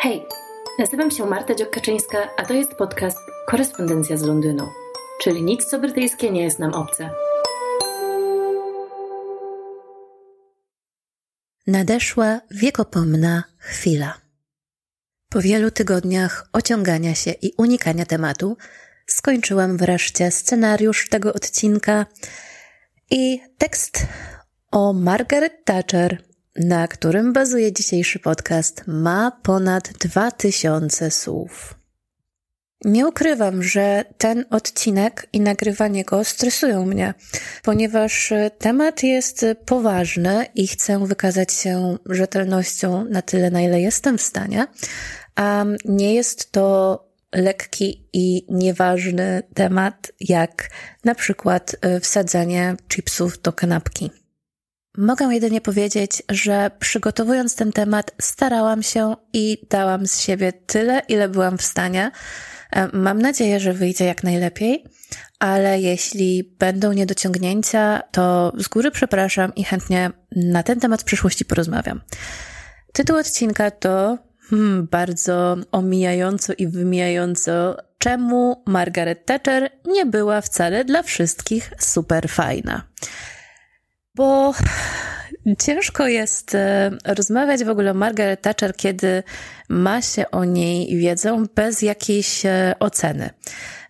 Hej, nazywam się Marta Dziokaczyńska, a to jest podcast Korespondencja z Londynu, czyli nic co brytyjskie nie jest nam obce. Nadeszła wiekopomna chwila. Po wielu tygodniach ociągania się i unikania tematu, skończyłam wreszcie scenariusz tego odcinka i tekst o Margaret Thatcher, na którym bazuje dzisiejszy podcast, ma ponad 2000 słów. Nie ukrywam, że ten odcinek i nagrywanie go stresują mnie, ponieważ temat jest poważny i chcę wykazać się rzetelnością na tyle, na ile jestem w stanie, a nie jest to lekki i nieważny temat, jak na przykład wsadzanie chipsów do kanapki. Mogę jedynie powiedzieć, że przygotowując ten temat, starałam się i dałam z siebie tyle, ile byłam w stanie. E, mam nadzieję, że wyjdzie jak najlepiej, ale jeśli będą niedociągnięcia, to z góry przepraszam i chętnie na ten temat w przyszłości porozmawiam. Tytuł odcinka to hmm, bardzo omijająco i wymijająco, czemu Margaret Thatcher nie była wcale dla wszystkich super fajna bo ciężko jest e, rozmawiać w ogóle o Margaret Thatcher, kiedy ma się o niej wiedzę bez jakiejś e, oceny.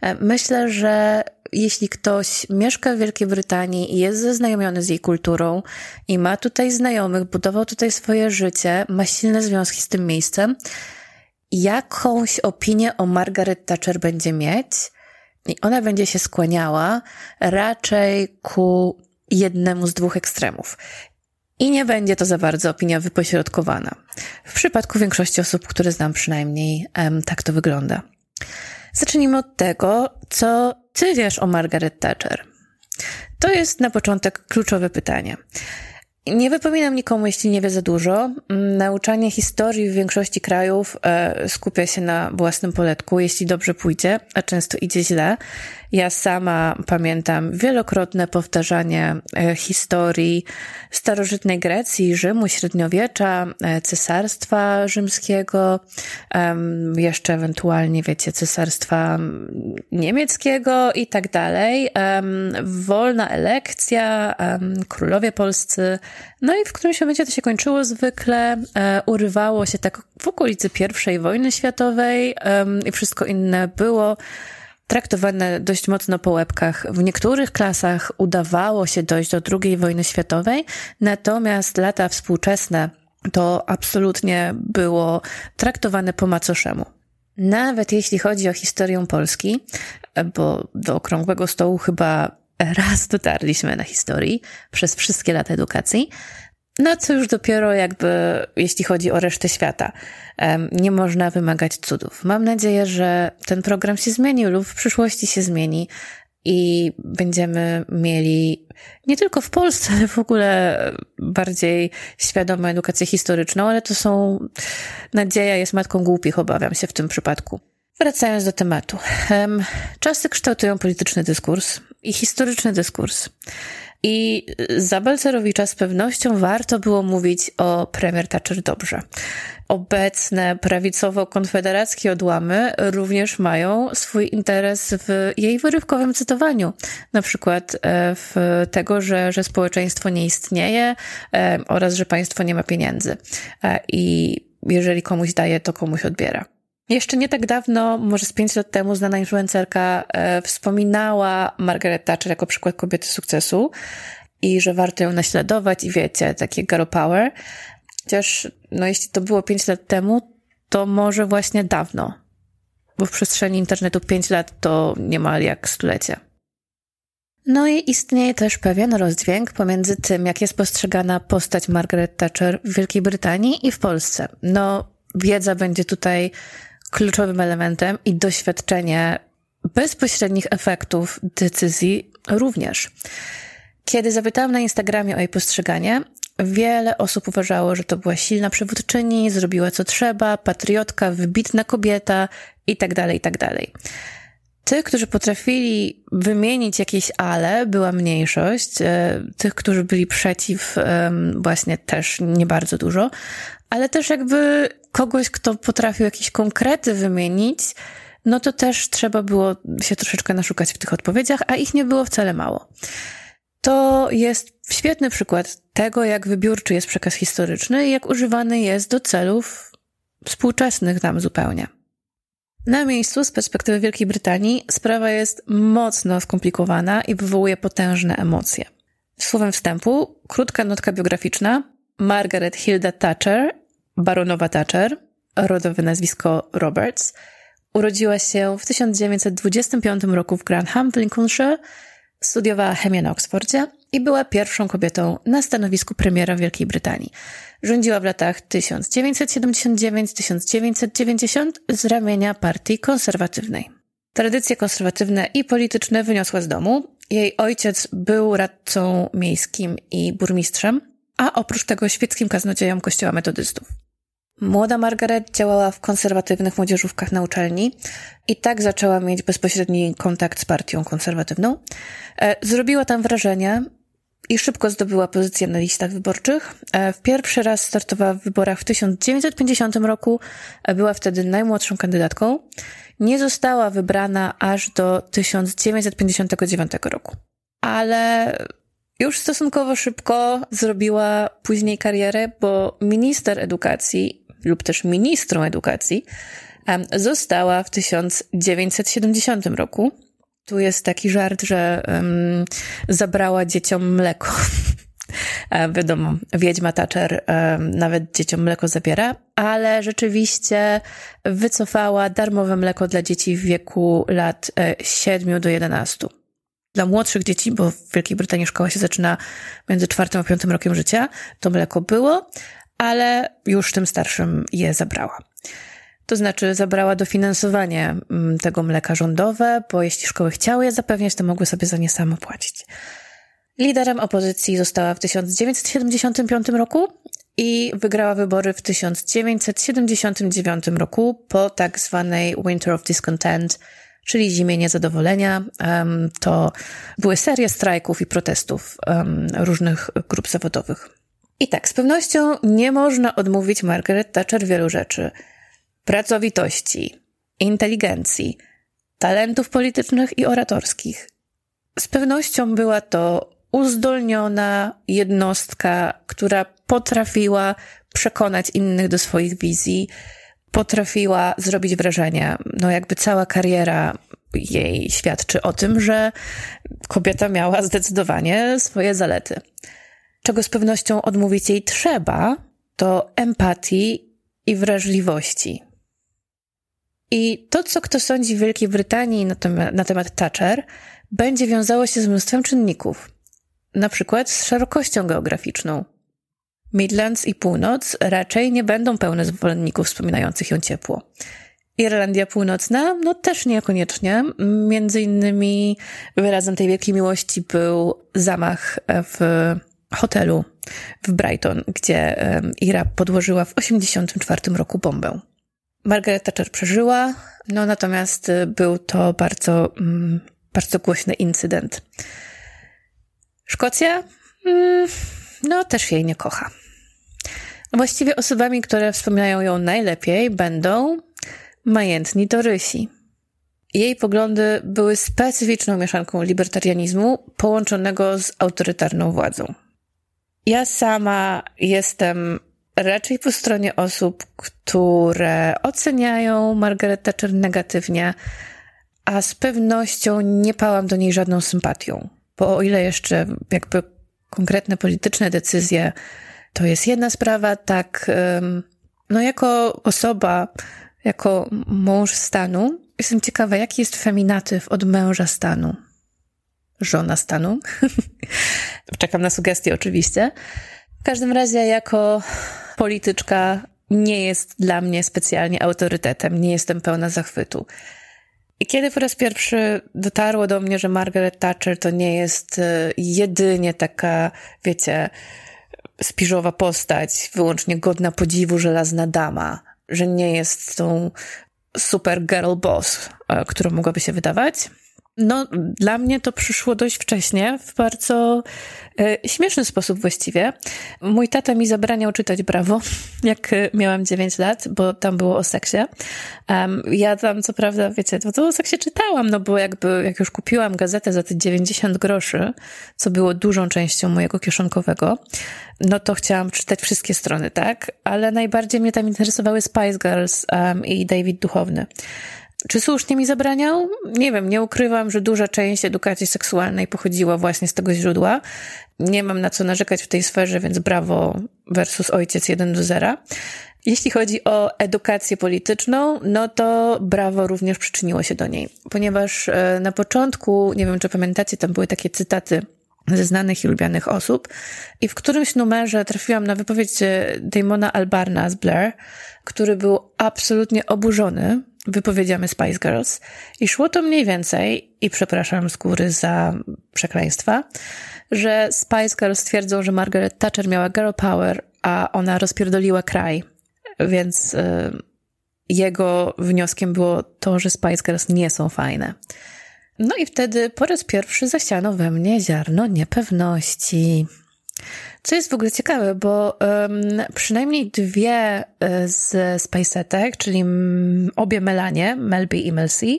E, myślę, że jeśli ktoś mieszka w Wielkiej Brytanii i jest zaznajomiony z jej kulturą i ma tutaj znajomych, budował tutaj swoje życie, ma silne związki z tym miejscem, jakąś opinię o Margaret Thatcher będzie mieć i ona będzie się skłaniała raczej ku jednemu z dwóch ekstremów. I nie będzie to za bardzo opinia wypośrodkowana. W przypadku większości osób, które znam przynajmniej, tak to wygląda. Zacznijmy od tego, co ty wiesz o Margaret Thatcher. To jest na początek kluczowe pytanie. Nie wypominam nikomu, jeśli nie wie za dużo. Nauczanie historii w większości krajów e, skupia się na własnym poletku, jeśli dobrze pójdzie, a często idzie źle. Ja sama pamiętam wielokrotne powtarzanie e, historii starożytnej Grecji, Rzymu, średniowiecza, e, cesarstwa rzymskiego, jeszcze ewentualnie, wiecie, cesarstwa niemieckiego i tak dalej. Wolna elekcja, królowie polscy. No i w którymś momencie to się kończyło zwykle, e, urywało się tak w okolicy I wojny światowej i wszystko inne było traktowane dość mocno po łebkach. W niektórych klasach udawało się dojść do II wojny światowej, natomiast lata współczesne to absolutnie było traktowane po macoszemu. Nawet jeśli chodzi o historię Polski, bo do okrągłego stołu chyba raz dotarliśmy na historii przez wszystkie lata edukacji, no co już dopiero jakby, jeśli chodzi o resztę świata. Nie można wymagać cudów. Mam nadzieję, że ten program się zmienił lub w przyszłości się zmieni i będziemy mieli nie tylko w Polsce, ale w ogóle bardziej świadomą edukację historyczną, ale to są, nadzieja jest matką głupich, obawiam się w tym przypadku. Wracając do tematu. Czasy kształtują polityczny dyskurs i historyczny dyskurs. I za Balcerowicza z pewnością warto było mówić o premier Thatcher dobrze. Obecne prawicowo-konfederackie odłamy również mają swój interes w jej wyrywkowym cytowaniu. Na przykład e, w tego, że, że społeczeństwo nie istnieje e, oraz że państwo nie ma pieniędzy. E, I jeżeli komuś daje, to komuś odbiera. Jeszcze nie tak dawno, może z pięć lat temu, znana influencerka e, wspominała Margaret Thatcher jako przykład kobiety sukcesu i że warto ją naśladować i wiecie, takie girl power. Chociaż, no jeśli to było pięć lat temu, to może właśnie dawno, bo w przestrzeni internetu pięć lat to niemal jak stulecie. No i istnieje też pewien rozdźwięk pomiędzy tym, jak jest postrzegana postać Margaret Thatcher w Wielkiej Brytanii i w Polsce. No, wiedza będzie tutaj kluczowym elementem i doświadczenie bezpośrednich efektów decyzji również. Kiedy zapytałam na Instagramie o jej postrzeganie, wiele osób uważało, że to była silna przywódczyni, zrobiła co trzeba, patriotka, wybitna kobieta itd., itd. Tych, którzy potrafili wymienić jakieś ale, była mniejszość. E, tych, którzy byli przeciw, właśnie też nie bardzo dużo. Ale też jakby kogoś, kto potrafił jakieś konkrety wymienić, no to też trzeba było się troszeczkę naszukać w tych odpowiedziach, a ich nie było wcale mało. To jest świetny przykład tego, jak wybiórczy jest przekaz historyczny i jak używany jest do celów współczesnych nam zupełnie. Na miejscu z perspektywy Wielkiej Brytanii sprawa jest mocno skomplikowana i wywołuje potężne emocje. Słowem wstępu, krótka notka biograficzna. Margaret Hilda Thatcher, baronowa Thatcher, rodowe nazwisko Roberts, urodziła się w 1925 roku w Grantham w Lincolnshire, studiowała chemię na Oksfordzie i była pierwszą kobietą na stanowisku premiera Wielkiej Brytanii. Rządziła w latach 1979-1990 z ramienia partii konserwatywnej. Tradycje konserwatywne i polityczne wyniosła z domu. Jej ojciec był radcą miejskim i burmistrzem, a oprócz tego świeckim kaznodzieją kościoła metodystów. Młoda Margaret działała w konserwatywnych młodzieżówkach na uczelni i tak zaczęła mieć bezpośredni kontakt z partią konserwatywną. E, zrobiła tam wrażenie i szybko zdobyła pozycję na listach wyborczych. E, w pierwszy raz startowała w wyborach w 1950 roku, e, była wtedy najmłodszą kandydatką. Nie została wybrana aż do 1959 roku. Ale już stosunkowo szybko zrobiła później karierę, bo minister edukacji lub też ministrą edukacji została w 1970 roku tu jest taki żart, że um, zabrała dzieciom mleko. E, wiadomo, wiedźma Thatcher um, nawet dzieciom mleko zabiera, ale rzeczywiście wycofała darmowe mleko dla dzieci w wieku lat e, 7 do 11. Dla młodszych dzieci, bo w Wielkiej Brytanii szkoła się zaczyna między czwartym a piątym rokiem życia, to mleko było, ale już tym starszym je zabrała. To znaczy zabrała dofinansowanie mm, tego mleka rządowe, bo jeśli szkoły chciały je zapewniać, to mogły sobie za nie same płacić. Liderem opozycji została w 1975 roku i wygrała wybory w 1979 roku po tak zwanej Winter of Discontent, czyli zimie niezadowolenia. To były serie strajków i protestów różnych grup zawodowych. I tak, z pewnością nie można odmówić Margaret Thatcher wielu rzeczy – pracowitości, inteligencji, talentów politycznych i oratorskich. Z pewnością była to uzdolniona jednostka, która potrafiła przekonać innych do swoich wizji, potrafiła zrobić wrażenie. No, jakby cała kariera jej świadczy o tym, że kobieta miała zdecydowanie swoje zalety. Czego z pewnością odmówić jej trzeba, to empatii i wrażliwości. I to, co kto sądzi w Wielkiej Brytanii na temat, na temat Thatcher, będzie wiązało się z mnóstwem czynników. Na przykład z szerokością geograficzną. Midlands i Północ raczej nie będą pełne zwolenników wspominających ją ciepło. Irlandia Północna, no też niekoniecznie. Między innymi wyrazem tej wielkiej miłości był zamach w hotelu w Brighton, gdzie Ira podłożyła w 1984 roku bombę. Margaret Thatcher przeżyła, no natomiast y, był to bardzo, mm, bardzo głośny incydent. Szkocja? Mm, no, też jej nie kocha. Właściwie osobami, które wspominają ją najlepiej, będą majętni Torysi. Jej poglądy były specyficzną mieszanką libertarianizmu połączonego z autorytarną władzą. Ja sama jestem raczej po stronie osób, które oceniają Margaret Thatcher negatywnie, a z pewnością nie pałam do niej żadną sympatią. Bo o ile jeszcze jakby konkretne polityczne decyzje to jest jedna sprawa, tak no jako osoba, jako mąż stanu, jestem ciekawa, jaki jest feminatyw od męża stanu. Żona stanu. Czekam na sugestie oczywiście. W każdym razie jako polityczka nie jest dla mnie specjalnie autorytetem, nie jestem pełna zachwytu. I kiedy po raz pierwszy dotarło do mnie, że Margaret Thatcher to nie jest e, jedynie taka, wiecie, spiżowa postać, wyłącznie godna podziwu żelazna dama, że nie jest tą super girl boss, e, którą mogłaby się wydawać. No, dla mnie to przyszło dość wcześnie, w bardzo e, śmieszny sposób właściwie. Mój tata mi zabraniał czytać Brawo, jak e, miałam 9 lat, bo tam było o seksie. Um, ja tam, co prawda, wiecie, to, to o seksie czytałam, no bo jakby, jak już kupiłam gazetę za te 90 groszy, co było dużą częścią mojego kieszonkowego, no to chciałam czytać wszystkie strony, tak? Ale najbardziej mnie tam interesowały Spice Girls um, i David Duchowny. Czy słusznie mi zabraniał? Nie wiem, nie ukrywam, że duża część edukacji seksualnej pochodziła właśnie z tego źródła. Nie mam na co narzekać w tej sferze, więc brawo versus ojciec 1 do 0. Jeśli chodzi o edukację polityczną, no to brawo również przyczyniło się do niej, ponieważ e, na początku, nie wiem czy pamiętacie, tam były takie cytaty ze znanych i lubianych osób. I w którymś numerze trafiłam na wypowiedź e, Damona Albarna z Blair, który był absolutnie oburzony wypowiedziami Spice Girls. I szło to mniej więcej, i przepraszam z góry za przekleństwa, że Spice Girls twierdzą, że Margaret Thatcher miała girl power, a ona rozpierdoliła kraj. Więc y, jego wnioskiem było to, że Spice Girls nie są fajne. No i wtedy po raz pierwszy zasiano we mnie ziarno niepewności. Co jest w ogóle ciekawe, bo um, przynajmniej dwie e, z Spacetek, czyli obie Melanie, Melby i Melcy,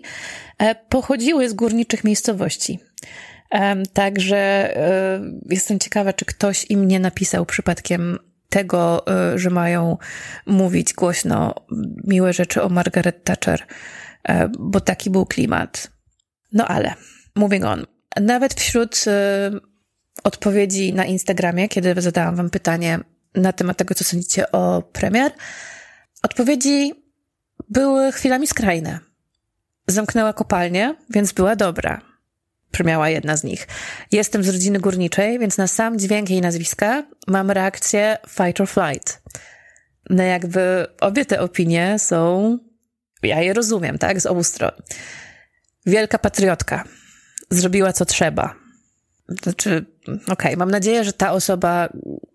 e, pochodziły z górniczych miejscowości. Um, także um, jestem ciekawa, czy ktoś im nie napisał przypadkiem tego, że mają mówić głośno miłe rzeczy o Margaret Thatcher, bo taki był klimat. No ale, moving on. Nawet wśród odpowiedzi na Instagramie, kiedy zadałam wam pytanie na temat tego, co sądzicie o premier, odpowiedzi były chwilami skrajne. Zamknęła kopalnię, więc była dobra. Premiała jedna z nich. Jestem z rodziny górniczej, więc na sam dźwięk jej nazwiska mam reakcję fight or flight. No jakby obie te opinie są, ja je rozumiem, tak, z obu stron. Wielka patriotka. Zrobiła co trzeba. Znaczy, okej, okay, mam nadzieję, że ta osoba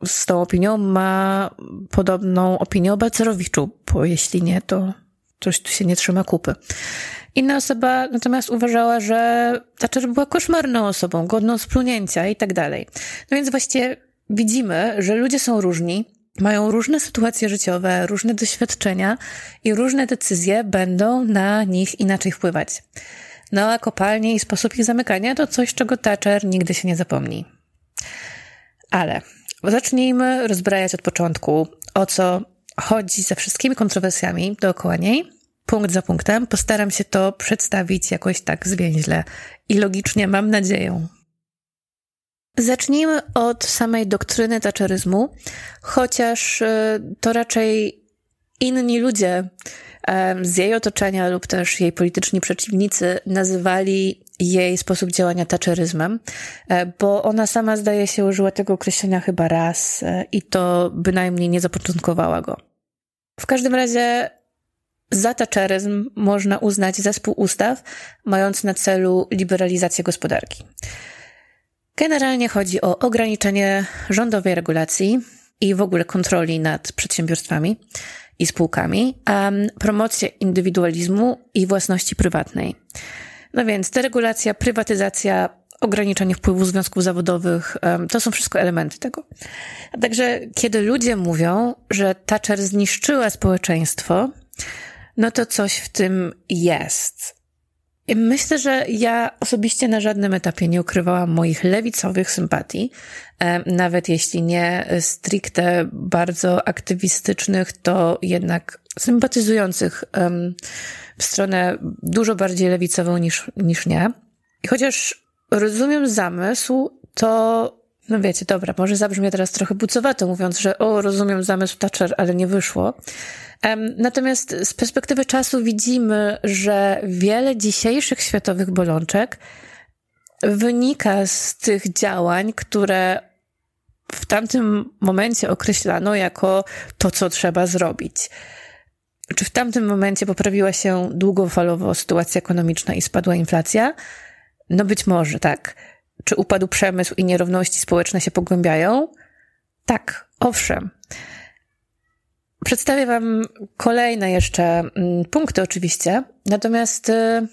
z tą opinią ma podobną opinię o Balcerowiczu, bo jeśli nie, to coś tu się nie trzyma kupy. Inna osoba natomiast uważała, że Thatcher była koszmarną osobą, godną splunięcia i tak dalej. No więc właściwie widzimy, że ludzie są różni, mają różne sytuacje życiowe, różne doświadczenia i różne decyzje będą na nich inaczej wpływać. No a kopalnie i sposób ich zamykania to coś, czego Thatcher nigdy się nie zapomni. Ale zacznijmy rozbrajać od początku, o co chodzi ze wszystkimi kontrowersjami dookoła niej. Punkt za punktem postaram się to przedstawić jakoś tak zwięźle i logicznie, mam nadzieję. Zacznijmy od samej doktryny Thatcheryzmu, chociaż y, to raczej inni ludzie z jej otoczenia lub też jej polityczni przeciwnicy nazywali jej sposób działania taczeryzmem, e, bo ona sama zdaje się użyła tego określenia chyba raz e, i to bynajmniej nie zapoczątkowała go. W każdym razie za taczeryzm można uznać zespół ustaw mający na celu liberalizację gospodarki. Generalnie chodzi o ograniczenie rządowej regulacji i w ogóle kontroli nad przedsiębiorstwami, i spółkami, a promocję indywidualizmu i własności prywatnej. No więc deregulacja, prywatyzacja, ograniczenie wpływu związków zawodowych, to są wszystko elementy tego. A także kiedy ludzie mówią, że Thatcher zniszczyła społeczeństwo, no to coś w tym jest. Myślę, że ja osobiście na żadnym etapie nie ukrywałam moich lewicowych sympatii, nawet jeśli nie stricte bardzo aktywistycznych, to jednak sympatyzujących w stronę dużo bardziej lewicową niż, niż nie. I chociaż rozumiem zamysł, to no wiecie, dobra, może zabrzmie teraz trochę bucowato, mówiąc, że o, rozumiem zamysł Thatcher, ale nie wyszło. Natomiast z perspektywy czasu widzimy, że wiele dzisiejszych światowych bolączek wynika z tych działań, które w tamtym momencie określano jako to, co trzeba zrobić. Czy w tamtym momencie poprawiła się długofalowo sytuacja ekonomiczna i spadła inflacja? No być może, tak. Czy upadł przemysł i nierówności społeczne się pogłębiają? Tak, owszem. Przedstawię Wam kolejne jeszcze mm, punkty, oczywiście. Natomiast y,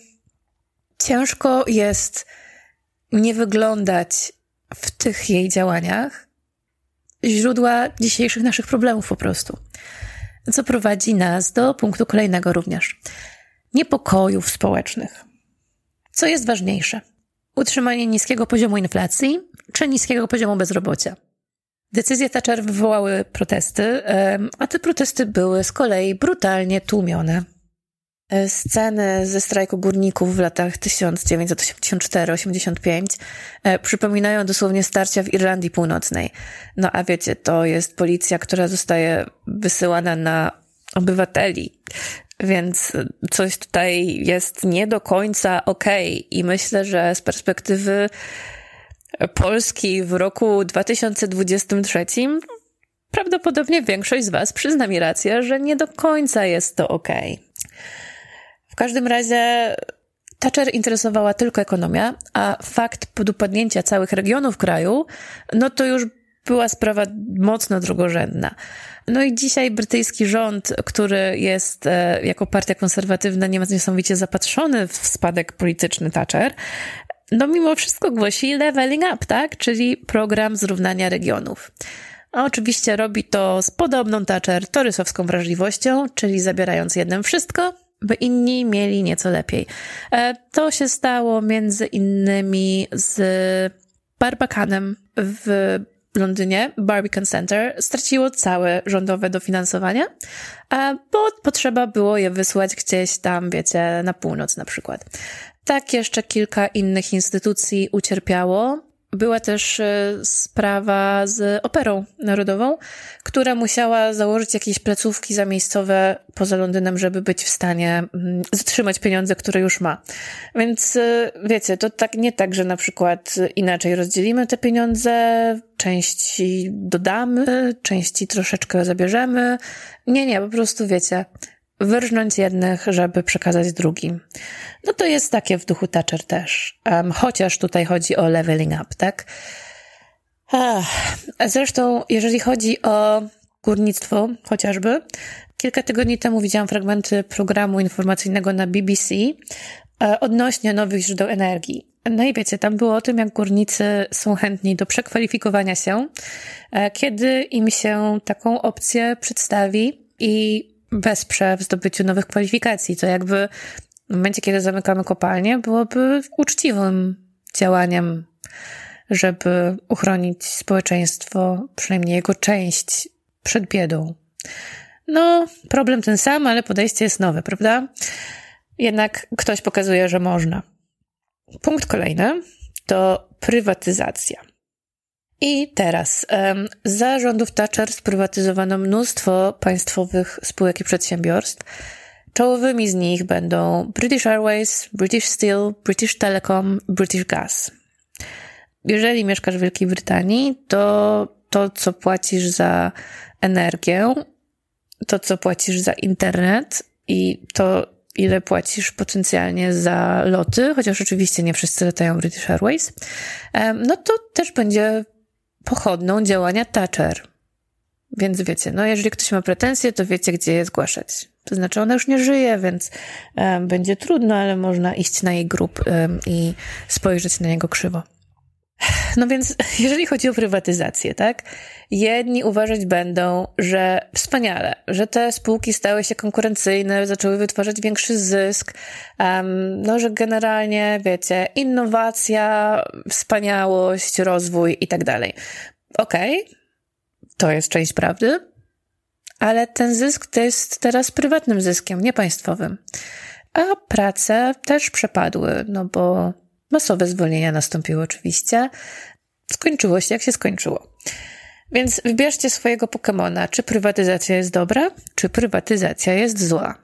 ciężko jest nie wyglądać w tych jej działaniach źródła dzisiejszych naszych problemów po prostu. Co prowadzi nas do punktu kolejnego również. Niepokojów społecznych. Co jest ważniejsze? Utrzymanie niskiego poziomu inflacji czy niskiego poziomu bezrobocia? Decyzje Thatcher wywołały protesty, a te protesty były z kolei brutalnie tłumione. E, sceny ze strajku górników w latach 1984-85 e, przypominają dosłownie starcia w Irlandii Północnej. No a wiecie, to jest policja, która zostaje wysyłana na obywateli. Więc coś tutaj jest nie do końca okej. Okay. I myślę, że z perspektywy Polski w roku 2023 prawdopodobnie większość z Was przyzna mi rację, że nie do końca jest to okej. Okay. Każdym razie Thatcher interesowała tylko ekonomia, a fakt podupadnięcia całych regionów kraju, no to już była sprawa mocno drugorzędna. No i dzisiaj brytyjski rząd, który jest e, jako partia konserwatywna niesamowicie zapatrzony w spadek polityczny Thatcher, no mimo wszystko głosi leveling up, tak? Czyli program zrównania regionów. A oczywiście robi to z podobną Thatcher torysowską wrażliwością, czyli zabierając jednym wszystko, by inni mieli nieco lepiej. E, to się stało między innymi z Barbakanem w Londynie, Barbican Center, straciło całe rządowe dofinansowanie, bo potrzeba było je wysłać gdzieś tam, wiecie, na północ na przykład. Tak jeszcze kilka innych instytucji ucierpiało, była też e, sprawa z Operą Narodową, która musiała założyć jakieś placówki zamiejscowe poza Londynem, żeby być w stanie mm, zatrzymać pieniądze, które już ma. Więc e, wiecie, to tak nie tak, że na przykład inaczej rozdzielimy te pieniądze, części dodamy, części troszeczkę zabierzemy. Nie, nie, po prostu wiecie, wyrżnąć jednych, żeby przekazać drugim. No to jest takie w duchu Thatcher też. Um, chociaż tutaj chodzi o leveling up, tak? Ach, zresztą, jeżeli chodzi o górnictwo chociażby, kilka tygodni temu widziałam fragmenty programu informacyjnego na BBC e, odnośnie nowych źródeł energii. No i wiecie, tam było o tym, jak górnicy są chętni do przekwalifikowania się, e, kiedy im się taką opcję przedstawi i wesprze w zdobyciu nowych kwalifikacji. To jakby w momencie, kiedy zamykamy kopalnię, byłoby uczciwym działaniem, żeby uchronić społeczeństwo, przynajmniej jego część, przed biedą. No, problem ten sam, ale podejście jest nowe, prawda? Jednak ktoś pokazuje, że można. Punkt kolejny to prywatyzacja. I teraz, za rządów Thatcher sprywatyzowano mnóstwo państwowych spółek i przedsiębiorstw. Czołowymi z nich będą British Airways, British Steel, British Telecom, British Gas. Jeżeli mieszkasz w Wielkiej Brytanii, to to, co płacisz za energię, to, co płacisz za internet i to, ile płacisz potencjalnie za loty, chociaż oczywiście nie wszyscy latają British Airways, no to też będzie pochodną działania Thatcher. Więc wiecie, no jeżeli ktoś ma pretensje, to wiecie, gdzie je zgłaszać. To znaczy, ona już nie żyje, więc um, będzie trudno, ale można iść na jej grup um, i spojrzeć na niego krzywo. No więc, jeżeli chodzi o prywatyzację, tak? Jedni uważać będą, że wspaniale, że te spółki stały się konkurencyjne, zaczęły wytwarzać większy zysk, um, no, że generalnie, wiecie, innowacja, wspaniałość, rozwój i tak dalej. Okej, okay, to jest część prawdy, ale ten zysk to jest teraz prywatnym zyskiem, nie państwowym. A prace też przepadły, no bo Masowe zwolnienia nastąpiły oczywiście. Skończyło się jak się skończyło. Więc wybierzcie swojego Pokemona, czy prywatyzacja jest dobra, czy prywatyzacja jest zła.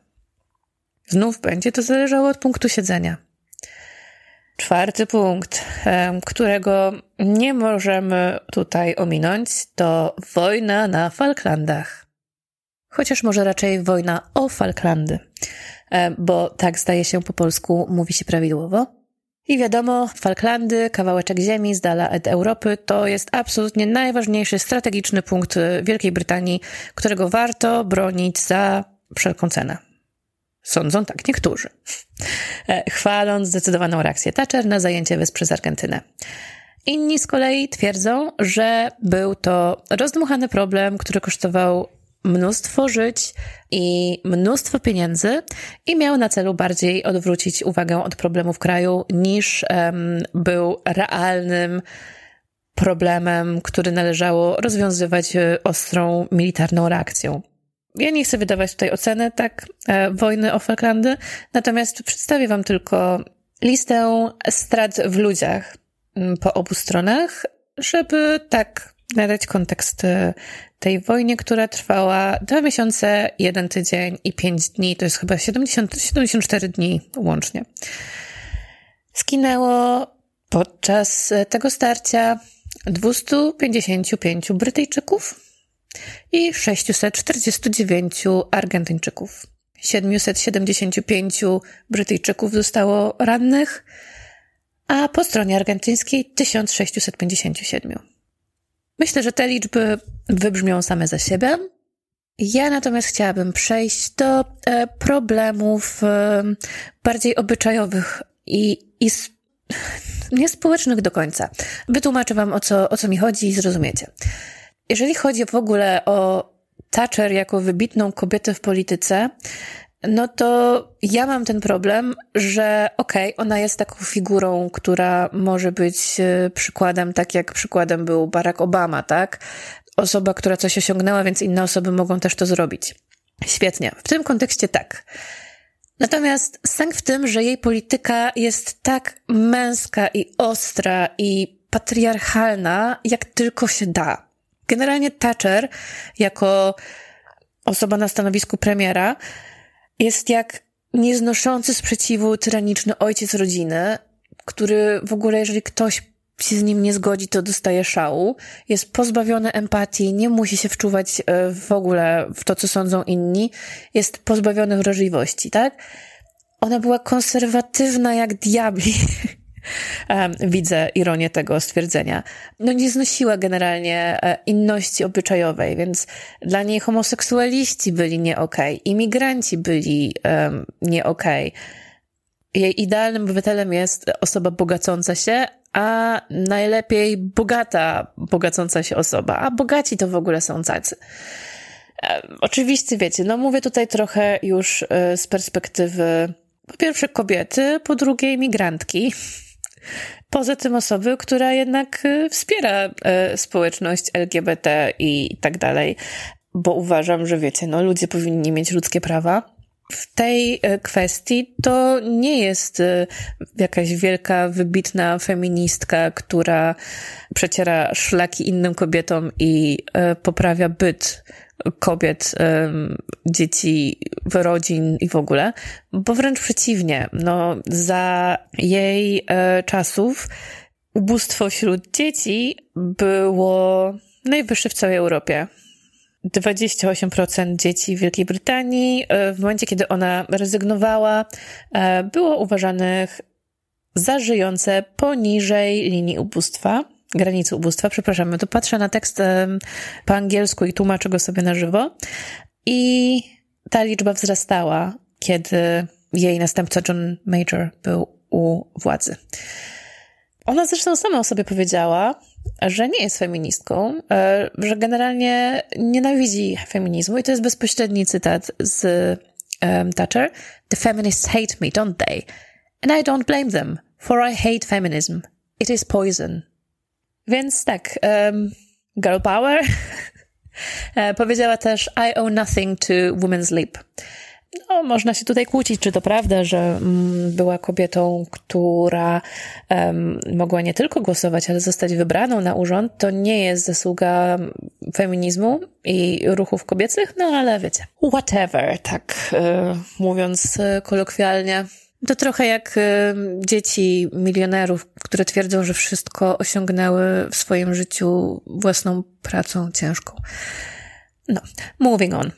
Znów będzie to zależało od punktu siedzenia. Czwarty punkt, którego nie możemy tutaj ominąć, to wojna na Falklandach. Chociaż może raczej wojna o Falklandy, bo tak zdaje się po polsku mówi się prawidłowo. I wiadomo, Falklandy, kawałeczek ziemi z dala od Europy, to jest absolutnie najważniejszy strategiczny punkt Wielkiej Brytanii, którego warto bronić za wszelką cenę. Sądzą tak niektórzy, e, chwaląc zdecydowaną reakcję Thatcher na zajęcie wysp przez Argentynę. Inni z kolei twierdzą, że był to rozdmuchany problem, który kosztował mnóstwo żyć i mnóstwo pieniędzy i miał na celu bardziej odwrócić uwagę od problemów kraju niż um, był realnym problemem, który należało rozwiązywać e, ostrą militarną reakcją. Ja nie chcę wydawać tutaj oceny tak e, wojny o Falklandy, natomiast przedstawię wam tylko listę strat w ludziach po obu stronach, żeby tak nadać kontekst e, tej wojnie, która trwała dwa miesiące, jeden tydzień i pięć dni, to jest chyba 70, 74 dni łącznie. Skinęło podczas tego starcia 255 Brytyjczyków i 649 Argentyńczyków. 775 Brytyjczyków zostało rannych, a po stronie argentyńskiej 1657. Myślę, że te liczby wybrzmią same za siebie. Ja natomiast chciałabym przejść do e, problemów e, bardziej obyczajowych i, i niespołecznych do końca. Wytłumaczę Wam, o co, o co mi chodzi i zrozumiecie. Jeżeli chodzi w ogóle o Thatcher jako wybitną kobietę w polityce, no to ja mam ten problem, że okej, okay, ona jest taką figurą, która może być e, przykładem, tak jak przykładem był Barack Obama, tak? Osoba, która coś osiągnęła, więc inne osoby mogą też to zrobić. Świetnie. W tym kontekście tak. Natomiast sęk w tym, że jej polityka jest tak męska i ostra i patriarchalna, jak tylko się da. Generalnie Thatcher, jako osoba na stanowisku premiera, jest jak nieznoszący sprzeciwu tyraniczny ojciec rodziny, który w ogóle, jeżeli ktoś się z nim nie zgodzi, to dostaje szału, jest pozbawiony empatii, nie musi się wczuwać e, w ogóle w to, co sądzą inni, jest pozbawiony wrażliwości, tak? Ona była konserwatywna jak diabli. Widzę ironię tego stwierdzenia. No nie znosiła generalnie e, inności obyczajowej, więc dla niej homoseksualiści byli nie okej, okay, imigranci byli um, nie okej. Okay. Jej idealnym obywatelem jest osoba bogacąca się, a najlepiej bogata, bogacąca się osoba, a bogaci to w ogóle są cacy. Oczywiście, wiecie, no mówię tutaj trochę już e, z perspektywy po pierwsze kobiety, po drugie imigrantki. Poza tym osoby, która jednak e, wspiera e, społeczność LGBT i tak dalej, bo uważam, że wiecie, no ludzie powinni mieć ludzkie prawa. W tej e, kwestii to nie jest jakaś wielka, wybitna feministka, która przeciera szlaki innym kobietom i poprawia byt kobiet, dzieci, rodzin i w ogóle, bo wręcz przeciwnie. No, za jej czasów ubóstwo wśród dzieci było najwyższe w całej Europie. 28% dzieci w Wielkiej Brytanii e, w momencie, kiedy ona rezygnowała, e, było uważanych za żyjące poniżej linii ubóstwa, granicy ubóstwa. Przepraszam, to patrzę na tekst po angielsku i tłumaczę go sobie na żywo. I ta liczba wzrastała, kiedy jej następca John Major był u władzy. Ona zresztą sama o sobie powiedziała, że nie jest feministką, e, że generalnie nienawidzi feminizmu i to jest bezpośredni cytat z um, Thatcher. The feminists hate me, don't they? And I don't blame them, for I hate feminism. It is poison. Więc tak, um, girl power. E, powiedziała też I owe nothing to women's leap. No, można się tutaj kłócić, czy to prawda, że mm, była kobietą, która um, mogła nie tylko głosować, ale zostać wybraną na urząd. To nie jest zasługa feminizmu i ruchów kobiecych, no ale wiecie, whatever, tak y, mówiąc y, kolokwialnie. To trochę jak y, dzieci milionerów, które twierdzą, że wszystko osiągnęły w swoim życiu własną pracą ciężką. No, moving on.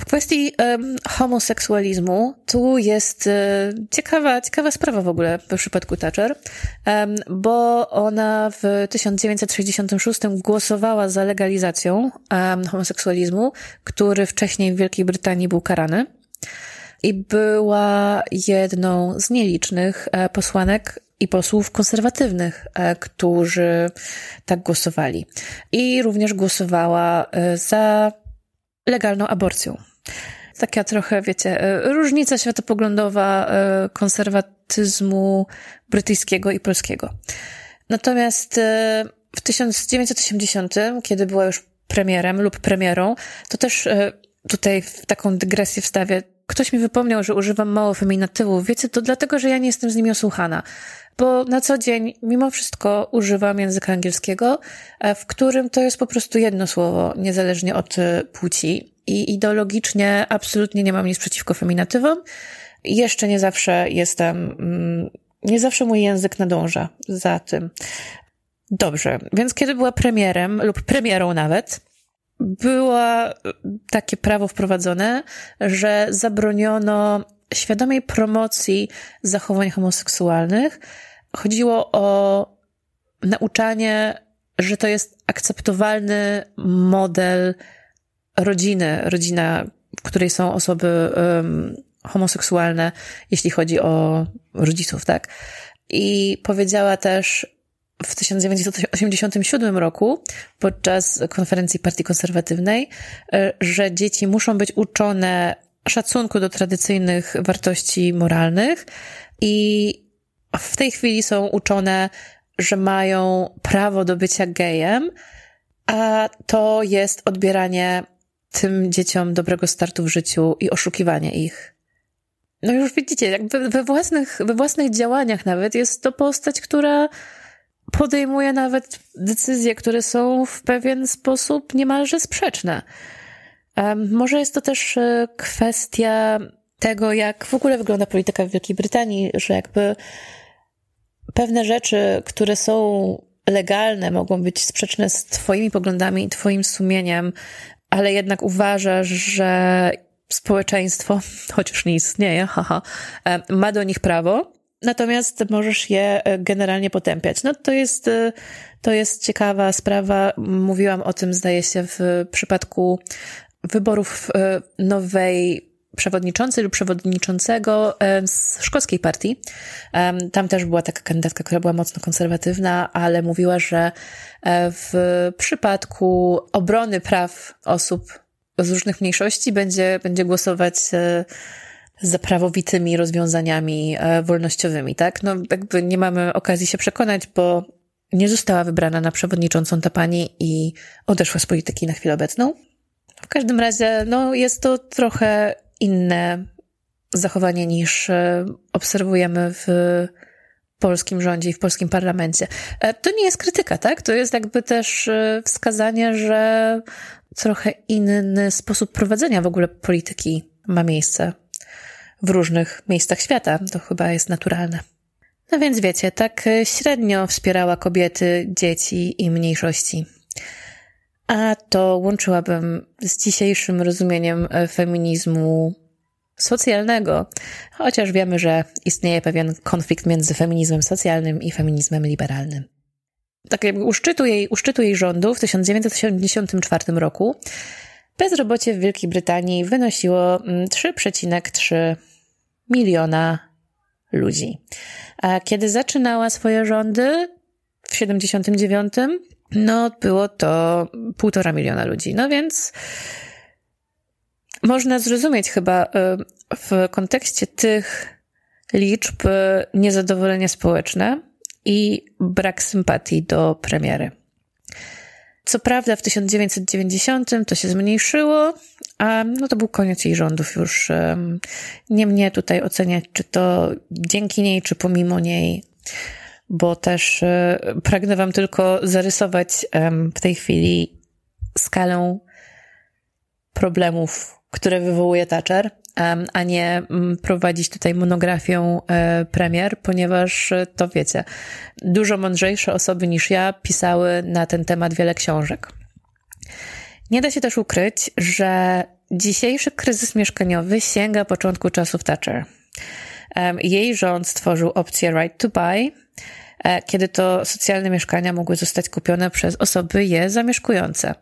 W kwestii um, homoseksualizmu, tu jest um, ciekawa, ciekawa sprawa w ogóle w przypadku Thatcher, um, bo ona w 1966 głosowała za legalizacją homoseksualizmu, który wcześniej w Wielkiej Brytanii był karany i była jedną z nielicznych e, posłanek i posłów konserwatywnych, e, którzy tak głosowali. I również głosowała e, za legalną aborcją. Taka trochę, wiecie, różnica światopoglądowa konserwatyzmu brytyjskiego i polskiego. Natomiast w 1980, kiedy była już premierem lub premierą, to też tutaj w taką dygresję wstawię Ktoś mi wypomniał, że używam mało feminatywów. Wiecie, to dlatego, że ja nie jestem z nimi osłuchana. Bo na co dzień, mimo wszystko, używam języka angielskiego, e, w którym to jest po prostu jedno słowo, niezależnie od e, płci. I ideologicznie absolutnie nie mam nic przeciwko feminatywom. Jeszcze nie zawsze jestem, mm, nie zawsze mój język nadąża za tym. Dobrze, więc kiedy była premierem lub premierą nawet, było takie prawo wprowadzone, że zabroniono świadomej promocji zachowań homoseksualnych. Chodziło o nauczanie, że to jest akceptowalny model rodziny, rodzina, w której są osoby um, homoseksualne, jeśli chodzi o rodziców, tak? I powiedziała też, w 1987 roku podczas konferencji Partii Konserwatywnej, e, że dzieci muszą być uczone szacunku do tradycyjnych wartości moralnych i w tej chwili są uczone, że mają prawo do bycia gejem, a to jest odbieranie tym dzieciom dobrego startu w życiu i oszukiwanie ich. No już widzicie, jakby we własnych, we własnych działaniach nawet jest to postać, która podejmuje nawet decyzje, które są w pewien sposób niemalże sprzeczne. Może jest to też e, kwestia tego, jak w ogóle wygląda polityka w Wielkiej Brytanii, że jakby pewne rzeczy, które są legalne, mogą być sprzeczne z Twoimi poglądami i Twoim sumieniem, ale jednak uważasz, że społeczeństwo, chociaż nie istnieje, haha, ma do nich prawo, natomiast możesz je e, generalnie potępiać. No to jest, e, to jest ciekawa sprawa. Mówiłam o tym, zdaje się, w przypadku wyborów e, nowej przewodniczącej lub przewodniczącego z szkockiej partii. Tam też była taka kandydatka, która była mocno konserwatywna, ale mówiła, że w przypadku obrony praw osób z różnych mniejszości będzie, będzie głosować za prawowitymi rozwiązaniami e, wolnościowymi, tak? No, jakby nie mamy okazji się przekonać, bo nie została wybrana na przewodniczącą ta pani i odeszła z polityki na chwilę obecną. W każdym razie, no, jest to trochę inne zachowanie niż e, obserwujemy w polskim rządzie i w polskim parlamencie. E, to nie jest krytyka, tak? To jest jakby też wskazanie, że trochę inny sposób prowadzenia w ogóle polityki ma miejsce w różnych miejscach świata. To chyba jest naturalne. No więc wiecie, tak średnio wspierała kobiety, dzieci i mniejszości. A to łączyłabym z dzisiejszym rozumieniem feminizmu socjalnego, chociaż wiemy, że istnieje pewien konflikt między feminizmem socjalnym i feminizmem liberalnym. Tak jakby u szczytu jej, u szczytu jej rządu w 1974 roku bezrobocie w Wielkiej Brytanii wynosiło 3,3 mm, miliona ludzi. A kiedy zaczynała swoje rządy w 79, no było to półtora miliona ludzi. No więc można zrozumieć chyba y, w kontekście tych liczb niezadowolenie społeczne i brak sympatii do premiery. Co prawda w 1990 to się zmniejszyło, a no to był koniec jej rządów już. Nie mnie tutaj oceniać, czy to dzięki niej, czy pomimo niej, bo też e, pragnę Wam tylko zarysować w tej chwili skalę problemów, które wywołuje Thatcher, a nie prowadzić tutaj monografię e, premier, ponieważ e, to wiecie, dużo mądrzejsze osoby niż ja pisały na ten temat wiele książek. Nie da się też ukryć, że dzisiejszy kryzys mieszkaniowy sięga początku czasów Thatcher. Jej rząd stworzył opcję Right to Buy, e, kiedy to socjalne mieszkania mogły zostać kupione przez osoby je zamieszkujące.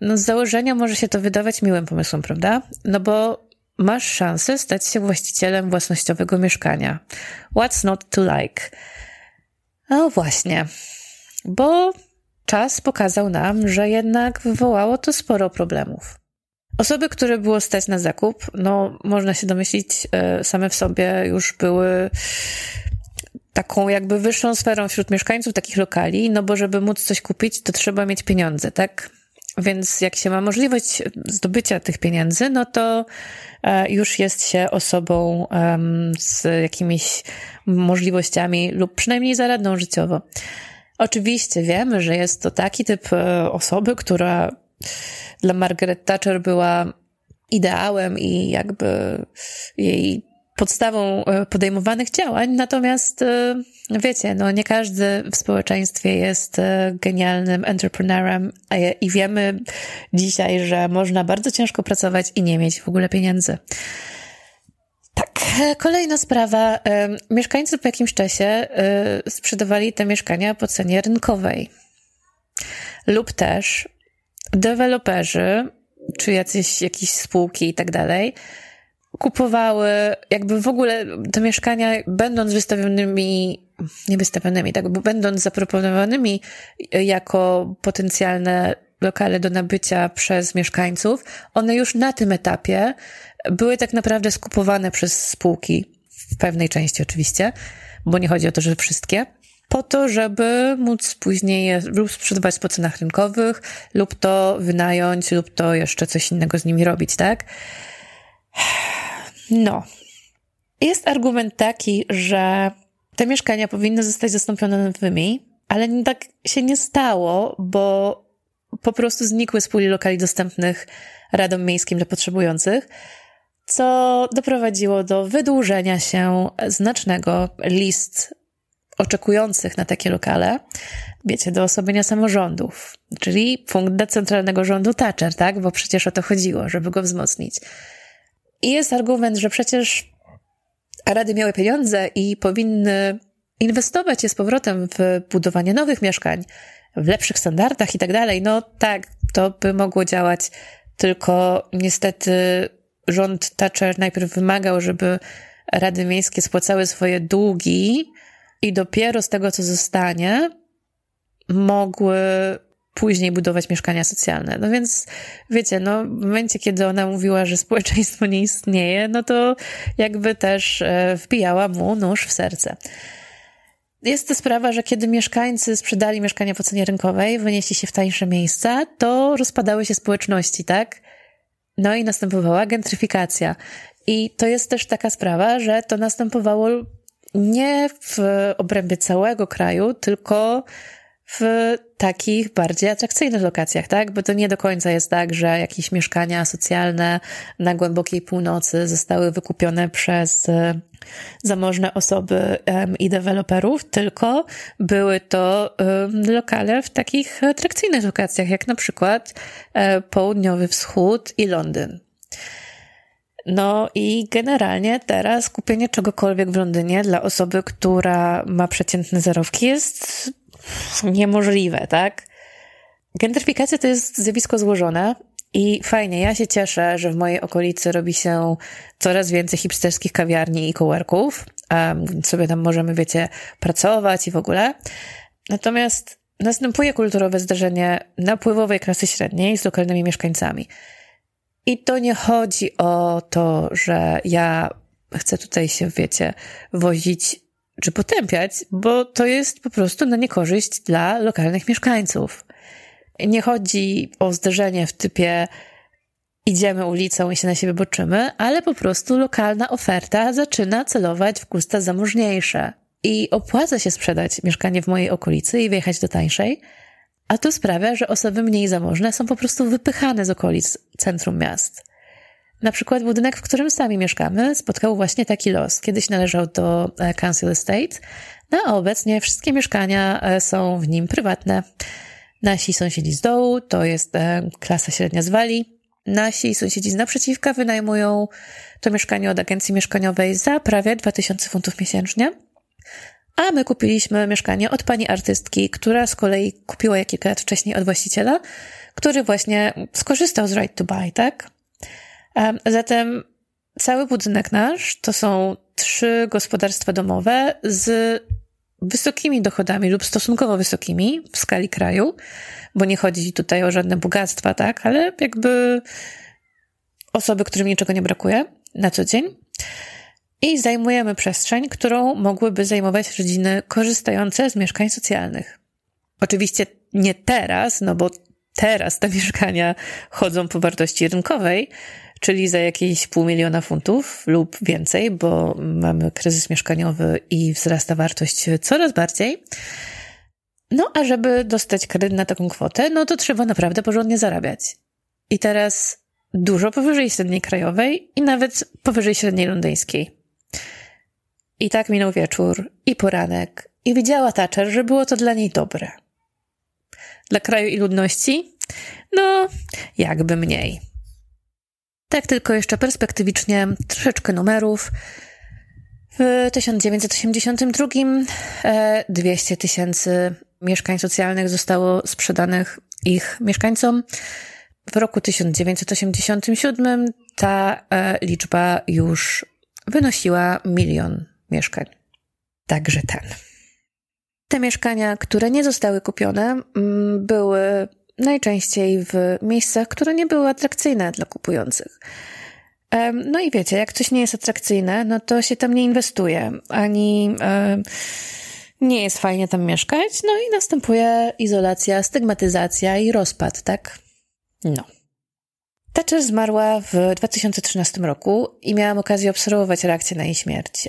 No z założenia może się to wydawać miłym pomysłem, prawda? No bo masz szansę stać się właścicielem własnościowego mieszkania. What's not to like? No właśnie, bo czas pokazał nam, że jednak wywołało to sporo problemów. Osoby, które było stać na zakup, no można się domyślić, e, same w sobie już były taką jakby wyższą sferą wśród mieszkańców takich lokali, no bo żeby móc coś kupić, to trzeba mieć pieniądze, tak? Więc jak się ma możliwość zdobycia tych pieniędzy, no to e, już jest się osobą z jakimiś możliwościami lub przynajmniej zaradną życiowo. Oczywiście wiemy, że jest to taki typ e, osoby, która dla Margaret Thatcher była ideałem i jakby jej podstawą e, podejmowanych działań, natomiast e, wiecie, no nie każdy w społeczeństwie jest e, genialnym entrepreneurem i wiemy dzisiaj, że można bardzo ciężko pracować i nie mieć w ogóle pieniędzy. Tak, kolejna sprawa. Mieszkańcy po jakimś czasie sprzedawali te mieszkania po cenie rynkowej. Lub też deweloperzy, czy jacyś, jakieś spółki i tak dalej, kupowały jakby w ogóle te mieszkania, będąc wystawionymi, nie wystawionymi, tak, bo będąc zaproponowanymi jako potencjalne lokale do nabycia przez mieszkańców, one już na tym etapie były tak naprawdę skupowane przez spółki, w pewnej części oczywiście, bo nie chodzi o to, że wszystkie, po to, żeby móc później je lub sprzedawać po cenach rynkowych, lub to wynająć, lub to jeszcze coś innego z nimi robić, tak? No. Jest argument taki, że te mieszkania powinny zostać zastąpione nowymi, ale tak się nie stało, bo po prostu znikły z puli lokali dostępnych radom miejskim dla potrzebujących, co doprowadziło do wydłużenia się znacznego list oczekujących na takie lokale, wiecie, do osłabienia samorządów, czyli punkt decentralnego rządu Thatcher, tak? Bo przecież o to chodziło, żeby go wzmocnić. I jest argument, że przecież rady miały pieniądze i powinny inwestować je z powrotem w budowanie nowych mieszkań, w lepszych standardach i tak dalej. No tak, to by mogło działać, tylko niestety rząd Thatcher najpierw wymagał, żeby rady miejskie spłacały swoje długi i dopiero z tego, co zostanie, mogły później budować mieszkania socjalne. No więc, wiecie, no, w momencie, kiedy ona mówiła, że społeczeństwo nie istnieje, no to jakby też e, wbijała mu nóż w serce. Jest to sprawa, że kiedy mieszkańcy sprzedali mieszkania po cenie rynkowej, wynieśli się w tańsze miejsca, to rozpadały się społeczności, tak? No i następowała gentryfikacja. I to jest też taka sprawa, że to następowało nie w obrębie całego kraju, tylko w takich bardziej atrakcyjnych lokacjach, tak? Bo to nie do końca jest tak, że jakieś mieszkania socjalne na głębokiej północy zostały wykupione przez e, zamożne osoby i deweloperów, tylko były to lokale w takich atrakcyjnych lokacjach, jak na przykład e, Południowy Wschód i Londyn. No i generalnie teraz kupienie czegokolwiek w Londynie dla osoby, która ma przeciętne zarobki jest niemożliwe, tak? Gentryfikacja to jest zjawisko złożone i fajnie, ja się cieszę, że w mojej okolicy robi się coraz więcej hipsterskich kawiarni i coworków. Um, sobie tam możemy, wiecie, pracować i w ogóle. Natomiast następuje kulturowe zdarzenie napływowej klasy średniej z lokalnymi mieszkańcami. I to nie chodzi o to, że ja chcę tutaj się, wiecie, wozić czy potępiać, bo to jest po prostu na niekorzyść dla lokalnych mieszkańców. Nie chodzi o zderzenie w typie idziemy ulicą i się na siebie boczymy, ale po prostu lokalna oferta zaczyna celować w gusta zamożniejsze. I opłaca się sprzedać mieszkanie w mojej okolicy i wyjechać do tańszej, a to sprawia, że osoby mniej zamożne są po prostu wypychane z okolic centrum miast. Na przykład budynek, w którym sami mieszkamy, spotkał właśnie taki los. Kiedyś należał do e, Council Estate, no a obecnie wszystkie mieszkania e, są w nim prywatne. Nasi sąsiedzi z dołu to jest e, klasa średnia z Walii. Nasi sąsiedzi z naprzeciwka wynajmują to mieszkanie od agencji mieszkaniowej za prawie 2000 funtów miesięcznie. A my kupiliśmy mieszkanie od pani artystki, która z kolei kupiła je kilka lat wcześniej od właściciela, który właśnie skorzystał z Right to Buy, tak? Zatem cały budynek nasz to są trzy gospodarstwa domowe z wysokimi dochodami lub stosunkowo wysokimi w skali kraju, bo nie chodzi tutaj o żadne bogactwa, tak, ale jakby osoby, którym niczego nie brakuje na co dzień. I zajmujemy przestrzeń, którą mogłyby zajmować rodziny korzystające z mieszkań socjalnych. Oczywiście nie teraz, no bo teraz te mieszkania chodzą po wartości rynkowej, czyli za jakieś pół miliona funtów lub więcej, bo mamy kryzys mieszkaniowy i wzrasta wartość coraz bardziej. No, a żeby dostać kredyt na taką kwotę, no to trzeba naprawdę porządnie zarabiać. I teraz dużo powyżej średniej krajowej i nawet powyżej średniej londyńskiej. I tak minął wieczór i poranek i widziała Thatcher, że było to dla niej dobre. Dla kraju i ludności? No, jakby mniej. Tak tylko jeszcze perspektywicznie troszeczkę numerów. W 1982 200 e, tysięcy mieszkań socjalnych zostało sprzedanych ich mieszkańcom. W roku 1987 ta e, liczba już wynosiła milion mieszkań. Także ten. Te mieszkania, które nie zostały kupione, mm, były najczęściej w miejscach, które nie były atrakcyjne dla kupujących. No i wiecie, jak coś nie jest atrakcyjne, no to się tam nie inwestuje, ani nie jest fajnie tam mieszkać, no i następuje izolacja, stygmatyzacja i rozpad, tak? No. Thatcher zmarła w 2013 roku i miałam okazję obserwować reakcję na jej śmierć.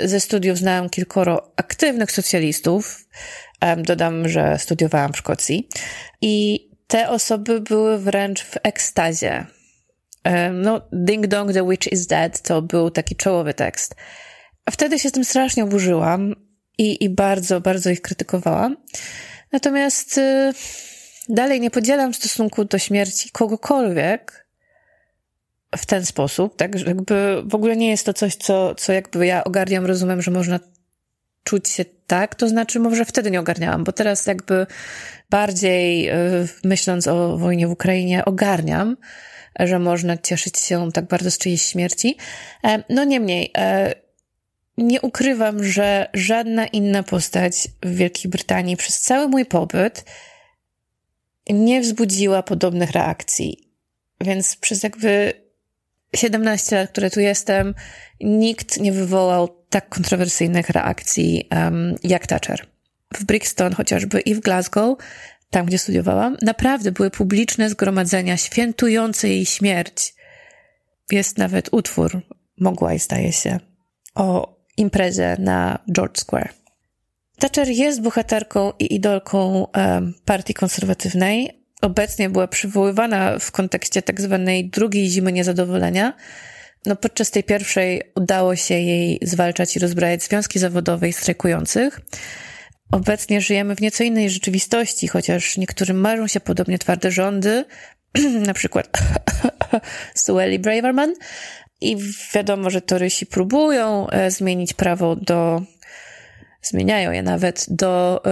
ze studiów znałam kilkoro aktywnych socjalistów. dodam, że studiowałam w Szkocji. I te osoby były wręcz w ekstazie. no, Ding Dong, the witch is dead to był taki czołowy tekst. A wtedy się z tym strasznie oburzyłam i, i bardzo, bardzo ich krytykowałam. Natomiast... Dalej nie podzielam stosunku do śmierci kogokolwiek w ten sposób, tak, że jakby w ogóle nie jest to coś, co, co jakby ja ogarniam, rozumiem, że można czuć się tak, to znaczy może wtedy nie ogarniałam, bo teraz jakby bardziej yy, myśląc o wojnie w Ukrainie ogarniam, że można cieszyć się tak bardzo z czyjejś śmierci. E, no niemniej, e, nie ukrywam, że żadna inna postać w Wielkiej Brytanii przez cały mój pobyt nie wzbudziła podobnych reakcji. Więc przez jakby 17 lat, które tu jestem, nikt nie wywołał tak kontrowersyjnych reakcji um, jak Thatcher. W Brixton chociażby i w Glasgow, tam gdzie studiowałam, naprawdę były publiczne zgromadzenia świętujące jej śmierć. Jest nawet utwór, mogła i staje się, o imprezie na George Square. Thatcher jest bohaterką i idolką partii konserwatywnej. Obecnie była przywoływana w kontekście tak zwanej drugiej zimy niezadowolenia. No, podczas tej pierwszej udało się jej zwalczać i rozbrajać związki zawodowe i strajkujących. Obecnie żyjemy w nieco innej rzeczywistości, chociaż niektórym marzą się podobnie twarde rządy, na przykład Sueli Braverman. I wiadomo, że torysi próbują e, zmienić prawo do zmieniają je nawet do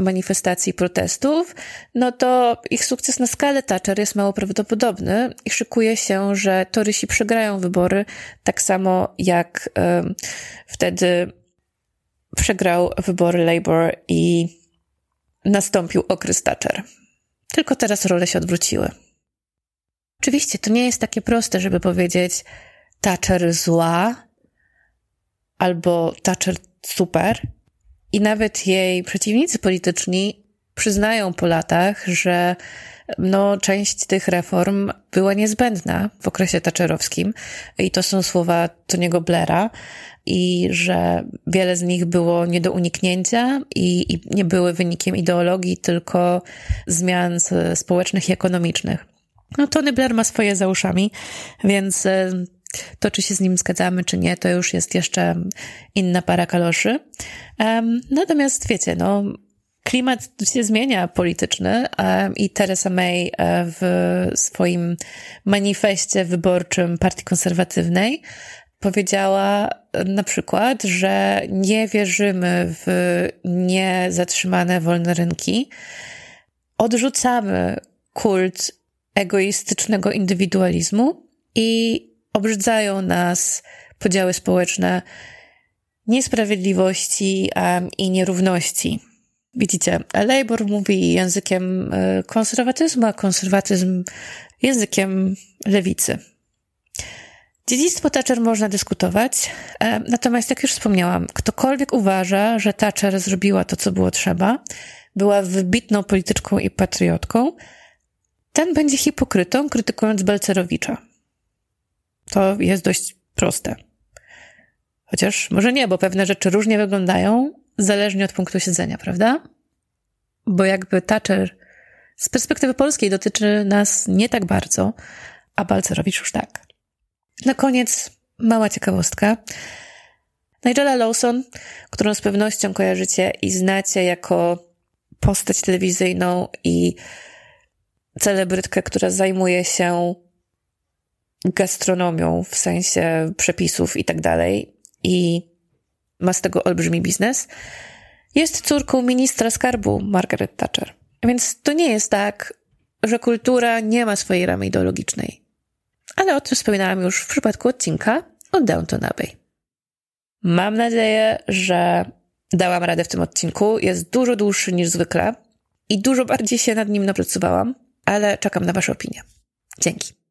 manifestacji protestów, no to ich sukces na skalę Thatcher jest mało prawdopodobny i szykuje się, że Torysi przegrają wybory tak samo jak wtedy przegrał wybory Labour i nastąpił okres Thatcher. Tylko teraz role się odwróciły. Oczywiście to nie jest takie proste, żeby powiedzieć Thatcher zła albo Thatcher super, i nawet jej przeciwnicy polityczni przyznają po latach, że no, część tych reform była niezbędna w okresie tacierowskim i to są słowa Toniego Blaira i że wiele z nich było nie do uniknięcia i, i nie były wynikiem ideologii, tylko zmian społecznych i ekonomicznych. No, Tony Blair ma swoje za uszami, więc e, to, czy się z nim zgadzamy, czy nie, to już jest jeszcze inna para kaloszy. Um, natomiast wiecie, no, klimat się zmienia polityczny i Theresa May e, w swoim manifestie wyborczym Partii Konserwatywnej powiedziała na przykład, że nie wierzymy w niezatrzymane wolne rynki, odrzucamy kult egoistycznego indywidualizmu i obrzydzają nas podziały społeczne, niesprawiedliwości um, i nierówności. Widzicie, Labour mówi językiem e, konserwatyzmu, a konserwatyzm językiem lewicy. Dziedzictwo Thatcher można dyskutować, e, natomiast jak już wspomniałam, ktokolwiek uważa, że Thatcher zrobiła to, co było trzeba, była wybitną polityczką i patriotką, ten będzie hipokrytą, krytykując Balcerowicza. To jest dość proste. Chociaż może nie, bo pewne rzeczy różnie wyglądają, zależnie od punktu siedzenia, prawda? Bo jakby Thatcher z perspektywy polskiej dotyczy nas nie tak bardzo, a Balcerowicz już tak. Na koniec mała ciekawostka. Nigella Lawson, którą z pewnością kojarzycie i znacie jako postać telewizyjną i celebrytkę, która zajmuje się gastronomią w sensie przepisów i tak dalej i ma z tego olbrzymi biznes, jest córką ministra skarbu Margaret Thatcher. Więc to nie jest tak, że kultura nie ma swojej ramy ideologicznej. Ale o tym wspominałam już w przypadku odcinka o Downton Abbey. Mam nadzieję, że dałam radę w tym odcinku. Jest dużo dłuższy niż zwykle i dużo bardziej się nad nim napracowałam, ale czekam na Wasze opinie. Dzięki.